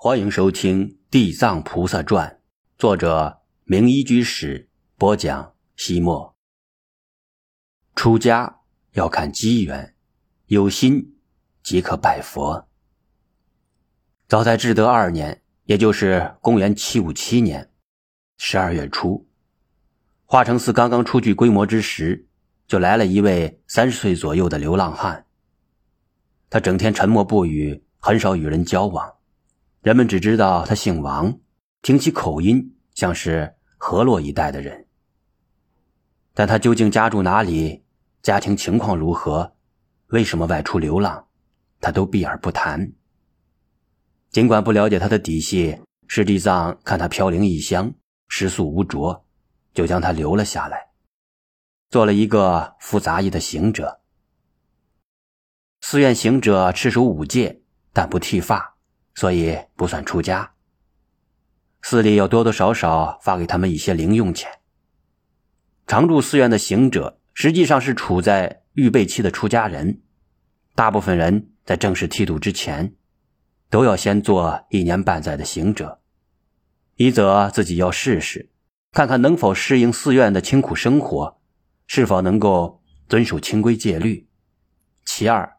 欢迎收听《地藏菩萨传》，作者明一居士播讲。西莫，出家要看机缘，有心即可拜佛。早在至德二年，也就是公元七五七年十二月初，化成寺刚刚初具规模之时，就来了一位三十岁左右的流浪汉。他整天沉默不语，很少与人交往。人们只知道他姓王，听其口音像是河洛一带的人。但他究竟家住哪里，家庭情况如何，为什么外出流浪，他都避而不谈。尽管不了解他的底细，实际上看他飘零异乡，食宿无着，就将他留了下来，做了一个负杂役的行者。寺院行者赤守五戒，但不剃发。所以不算出家。寺里要多多少少发给他们一些零用钱。常住寺院的行者实际上是处在预备期的出家人，大部分人在正式剃度之前，都要先做一年半载的行者，一则自己要试试，看看能否适应寺院的清苦生活，是否能够遵守清规戒律；其二，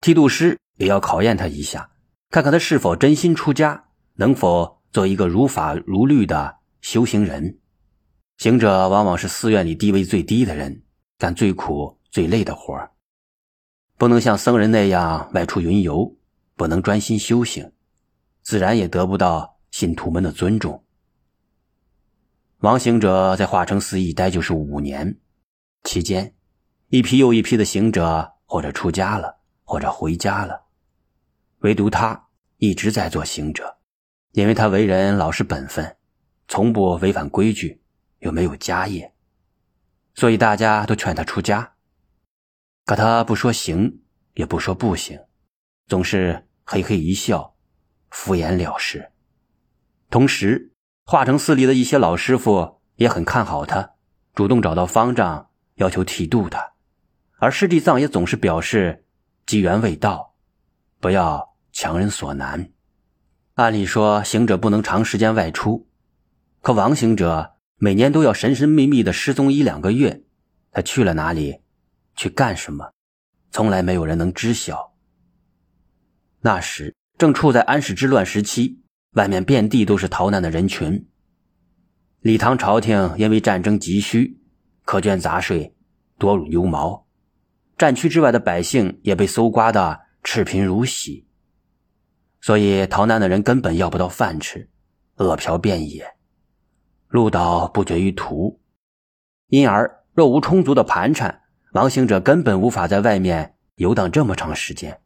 剃度师也要考验他一下。看看他是否真心出家，能否做一个如法如律的修行人。行者往往是寺院里地位最低的人，干最苦最累的活不能像僧人那样外出云游，不能专心修行，自然也得不到信徒们的尊重。王行者在化成寺一待就是五年，期间，一批又一批的行者或者出家了，或者回家了。唯独他一直在做行者，因为他为人老实本分，从不违反规矩，又没有家业，所以大家都劝他出家。可他不说行，也不说不行，总是嘿嘿一笑，敷衍了事。同时，化成寺里的一些老师傅也很看好他，主动找到方丈要求剃度他，而师弟藏也总是表示机缘未到，不要。强人所难。按理说，行者不能长时间外出，可王行者每年都要神神秘秘的失踪一两个月。他去了哪里，去干什么，从来没有人能知晓。那时正处在安史之乱时期，外面遍地都是逃难的人群。李唐朝廷因为战争急需，苛捐杂税，多如牛毛，战区之外的百姓也被搜刮的赤贫如洗。所以逃难的人根本要不到饭吃，饿殍遍野，路倒不绝于途。因而若无充足的盘缠，王行者根本无法在外面游荡这么长时间。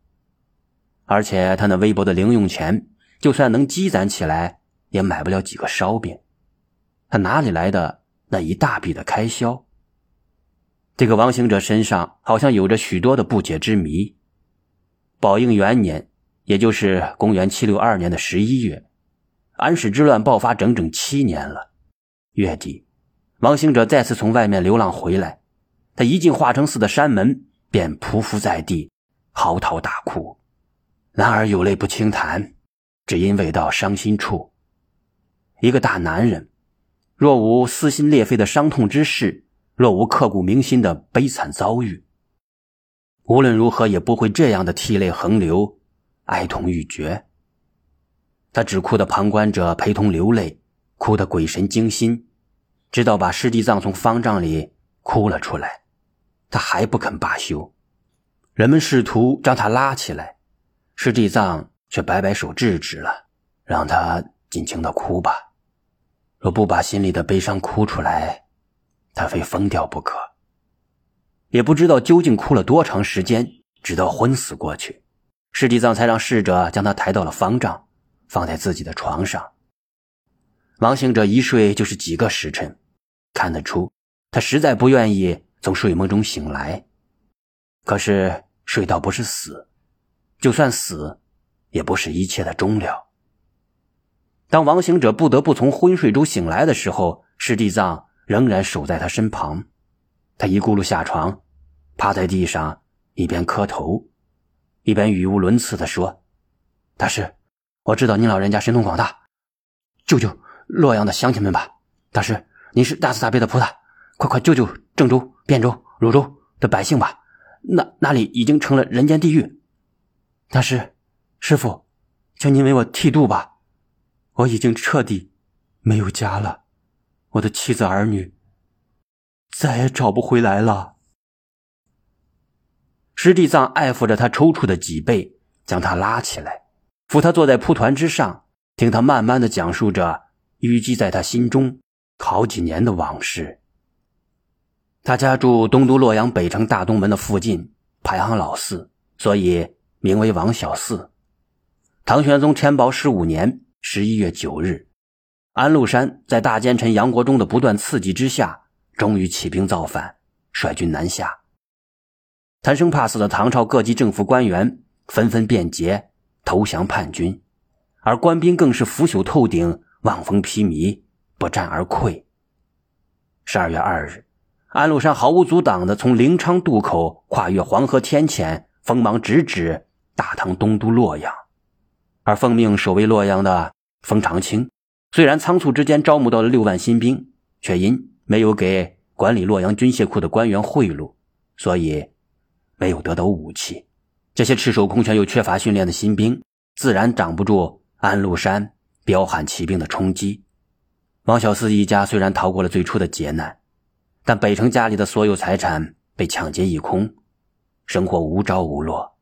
而且他那微薄的零用钱，就算能积攒起来，也买不了几个烧饼。他哪里来的那一大笔的开销？这个王行者身上好像有着许多的不解之谜。宝应元年。也就是公元七六二年的十一月，安史之乱爆发整整七年了。月底，王行者再次从外面流浪回来，他一进化成寺的山门，便匍匐在地，嚎啕大哭。然而有泪不轻弹，只因未到伤心处。一个大男人，若无撕心裂肺的伤痛之事，若无刻骨铭心的悲惨遭遇，无论如何也不会这样的涕泪横流。哀痛欲绝，他只哭的旁观者陪同流泪，哭得鬼神惊心，直到把师弟藏从方丈里哭了出来，他还不肯罢休。人们试图将他拉起来，师弟藏却摆摆手制止了，让他尽情的哭吧。若不把心里的悲伤哭出来，他非疯掉不可。也不知道究竟哭了多长时间，直到昏死过去。师弟藏才让侍者将他抬到了方丈，放在自己的床上。王行者一睡就是几个时辰，看得出他实在不愿意从睡梦中醒来。可是睡倒不是死，就算死，也不是一切的终了。当王行者不得不从昏睡中醒来的时候，师弟藏仍然守在他身旁。他一咕噜下床，趴在地上，一边磕头。一边语无伦次地说：“大师，我知道您老人家神通广大，救救洛阳的乡亲们吧！大师，您是大慈大悲的菩萨，快快救救郑州、汴州、汝州的百姓吧！那那里已经成了人间地狱。大师，师傅，请您为我剃度吧！我已经彻底没有家了，我的妻子儿女再也找不回来了。师弟藏爱抚着他抽搐的脊背，将他拉起来，扶他坐在蒲团之上，听他慢慢的讲述着淤积在他心中好几年的往事。他家住东都洛阳北城大东门的附近，排行老四，所以名为王小四。唐玄宗天宝十五年十一月九日，安禄山在大奸臣杨国忠的不断刺激之下，终于起兵造反，率军南下。贪生怕死的唐朝各级政府官员纷纷变节投降叛军，而官兵更是腐朽透顶、望风披靡，不战而溃。十二月二日，安禄山毫无阻挡地从临昌渡口跨越黄河天堑，锋芒直指大唐东都洛阳。而奉命守卫洛阳的封长清，虽然仓促之间招募到了六万新兵，却因没有给管理洛阳军械库的官员贿赂，所以。没有得到武器，这些赤手空拳又缺乏训练的新兵，自然挡不住安禄山彪悍骑兵的冲击。王小四一家虽然逃过了最初的劫难，但北城家里的所有财产被抢劫一空，生活无着无落。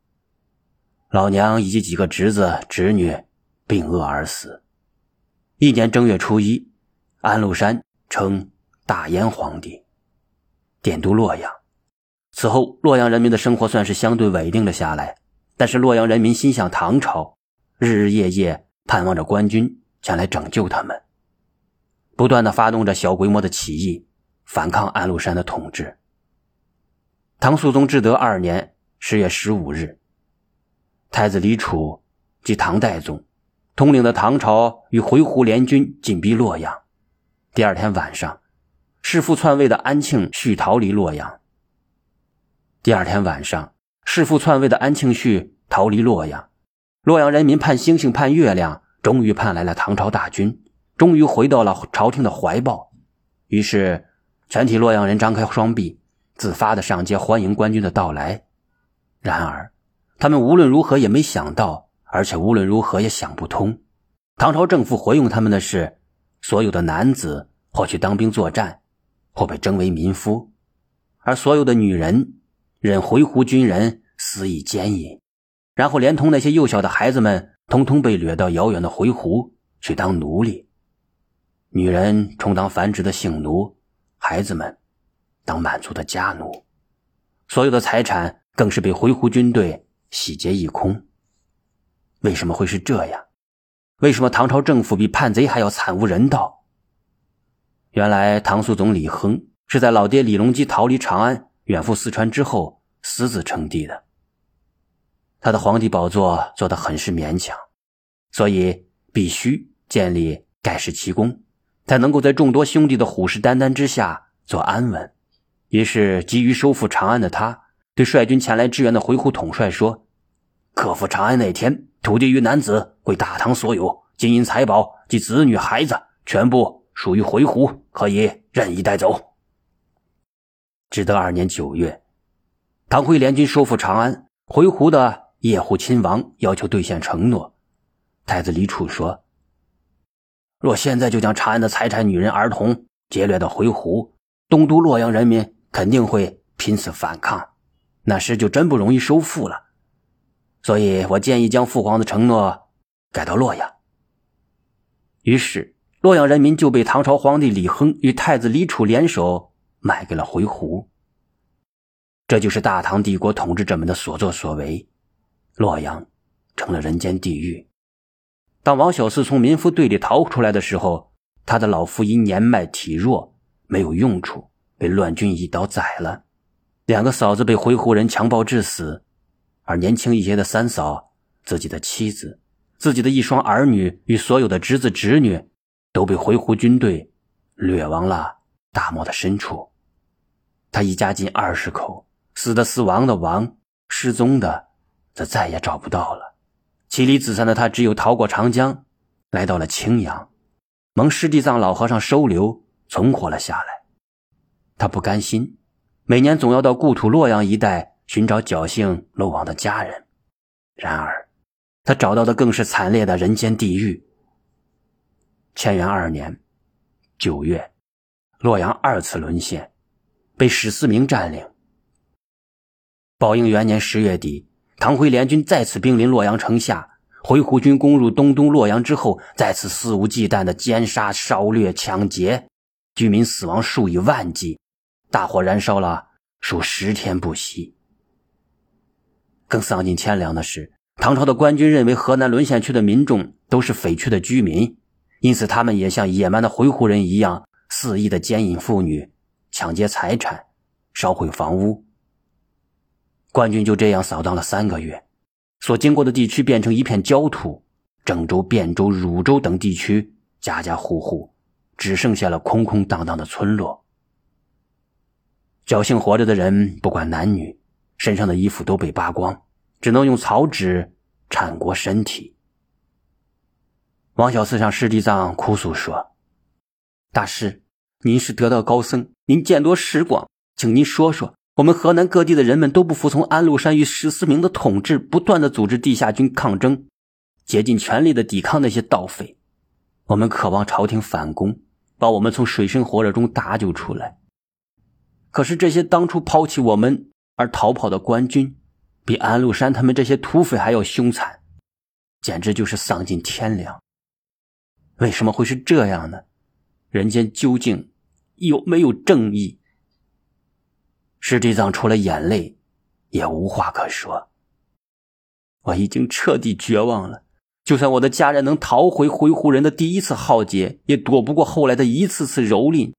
老娘以及几个侄子侄女病饿而死。一年正月初一，安禄山称大燕皇帝，点都洛阳。此后，洛阳人民的生活算是相对稳定了下来。但是，洛阳人民心向唐朝，日日夜夜盼望着官军前来拯救他们，不断的发动着小规模的起义，反抗安禄山的统治。唐肃宗至德二年十月十五日，太子李楚即唐代宗统领的唐朝与回鹘联军紧逼洛阳。第二天晚上，弑父篡位的安庆绪逃离洛阳。第二天晚上，弑父篡位的安庆绪逃离洛阳，洛阳人民盼星星盼月亮，终于盼来了唐朝大军，终于回到了朝廷的怀抱。于是，全体洛阳人张开双臂，自发的上街欢迎官军的到来。然而，他们无论如何也没想到，而且无论如何也想不通，唐朝政府回应他们的是：所有的男子或去当兵作战，或被征为民夫，而所有的女人。任回鹘军人肆意奸淫，然后连同那些幼小的孩子们，通通被掠到遥远的回鹘去当奴隶。女人充当繁殖的性奴，孩子们当满足的家奴，所有的财产更是被回鹘军队洗劫一空。为什么会是这样？为什么唐朝政府比叛贼还要惨无人道？原来唐肃宗李亨是在老爹李隆基逃离长安。远赴四川之后，私自称帝的。他的皇帝宝座做得很是勉强，所以必须建立盖世奇功，才能够在众多兄弟的虎视眈眈之下做安稳。于是，急于收复长安的他，对率军前来支援的回鹘统帅说：“克复长安那天，土地与男子归大唐所有，金银财宝及子女孩子，全部属于回鹘，可以任意带走。”至德二年九月，唐回联军收复长安，回鹘的叶护亲王要求兑现承诺。太子李楚说：“若现在就将长安的财产、女人、儿童劫掠到回鹘，东都洛阳人民肯定会拼死反抗，那时就真不容易收复了。所以我建议将父皇的承诺改到洛阳。”于是，洛阳人民就被唐朝皇帝李亨与太子李楚联手。卖给了回鹘，这就是大唐帝国统治者们的所作所为。洛阳成了人间地狱。当王小四从民夫队里逃出来的时候，他的老父因年迈体弱没有用处，被乱军一刀宰了。两个嫂子被回鹘人强暴致死，而年轻一些的三嫂、自己的妻子、自己的一双儿女与所有的侄子侄女，都被回鹘军队掠往了大漠的深处。他一家近二十口，死的死亡的亡，失踪的则再也找不到了。妻离子散的他只有逃过长江，来到了青阳，蒙师地藏老和尚收留，存活了下来。他不甘心，每年总要到故土洛阳一带寻找侥幸漏网的家人。然而，他找到的更是惨烈的人间地狱。乾元二年九月，洛阳二次沦陷，被史思明占领。宝应元年十月底，唐辉联军再次兵临洛阳城下。回鹘军攻入东都洛阳之后，再次肆无忌惮的奸杀、烧掠、抢劫，居民死亡数以万计，大火燃烧了数十天不息。更丧尽天良的是，唐朝的官军认为河南沦陷区的民众都是匪区的居民，因此他们也像野蛮的回鹘人一样，肆意的奸淫妇女、抢劫财产、烧毁房屋。冠军就这样扫荡了三个月。所经过的地区变成一片焦土，郑州、汴州、汝州等地区家家户户只剩下了空空荡荡的村落。侥幸活着的人，不管男女，身上的衣服都被扒光，只能用草纸铲过身体。王小四向师弟藏哭诉说：“大师，您是得道高僧，您见多识广，请您说说。”我们河南各地的人们都不服从安禄山与十四明的统治，不断的组织地下军抗争，竭尽全力的抵抗那些盗匪。我们渴望朝廷反攻，把我们从水深火热中搭救出来。可是这些当初抛弃我们而逃跑的官军，比安禄山他们这些土匪还要凶残，简直就是丧尽天良。为什么会是这样呢？人间究竟有没有正义？师弟藏除了眼泪，也无话可说。我已经彻底绝望了。就算我的家人能逃回回鹘人的第一次浩劫，也躲不过后来的一次次蹂躏。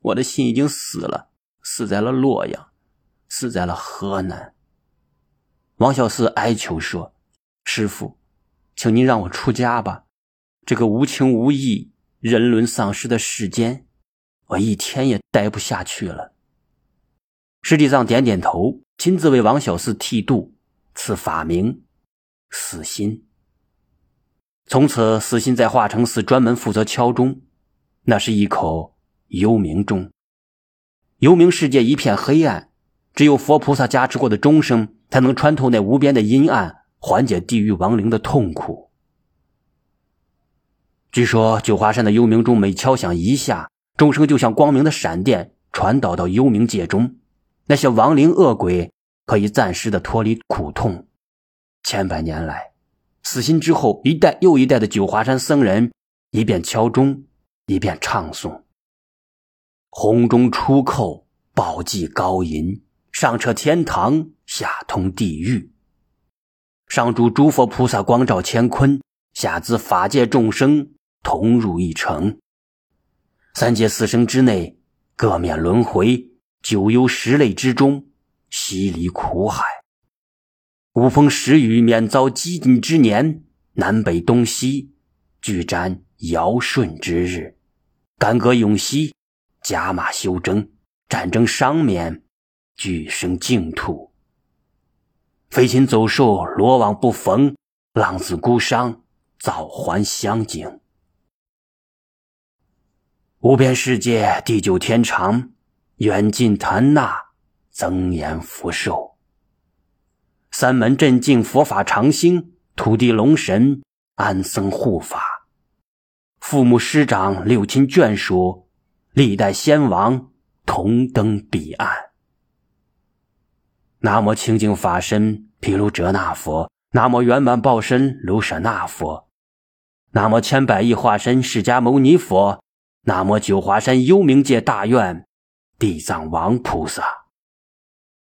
我的心已经死了，死在了洛阳，死在了河南。王小四哀求说：“师傅，请您让我出家吧。这个无情无义、人伦丧失的世间，我一天也待不下去了。”师弟藏点点头，亲自为王小四剃度，赐法名死心。从此，死心在化成寺专门负责敲钟，那是一口幽冥钟。幽冥世界一片黑暗，只有佛菩萨加持过的钟声，才能穿透那无边的阴暗，缓解地狱亡灵的痛苦。据说，九华山的幽冥钟每敲响一下，钟声就像光明的闪电，传导到幽冥界中。那些亡灵恶鬼可以暂时的脱离苦痛。千百年来，死心之后，一代又一代的九华山僧人一边敲钟，一边唱诵：“红钟出叩，宝济高吟，上彻天堂，下通地狱。上主诸佛菩萨光照乾坤，下资法界众生同入一城。三界四生之内，各免轮回。”九幽十类之中，西离苦海；五风十雨，免遭饥馑之年；南北东西，俱沾尧舜之日；干戈永息，甲马休征；战争伤免，俱生净土；飞禽走兽，罗网不逢；浪子孤伤，早还乡景。无边世界，地久天长。远近谈纳，增延福寿；三门镇静，佛法常兴；土地龙神，安僧护法；父母师长，六亲眷属，历代先王同登彼岸。南无清净法身毗卢遮那佛，南无圆满报身卢舍那佛，南无千百亿化身释迦牟尼佛，南无九华山幽冥界大愿。地藏王菩萨。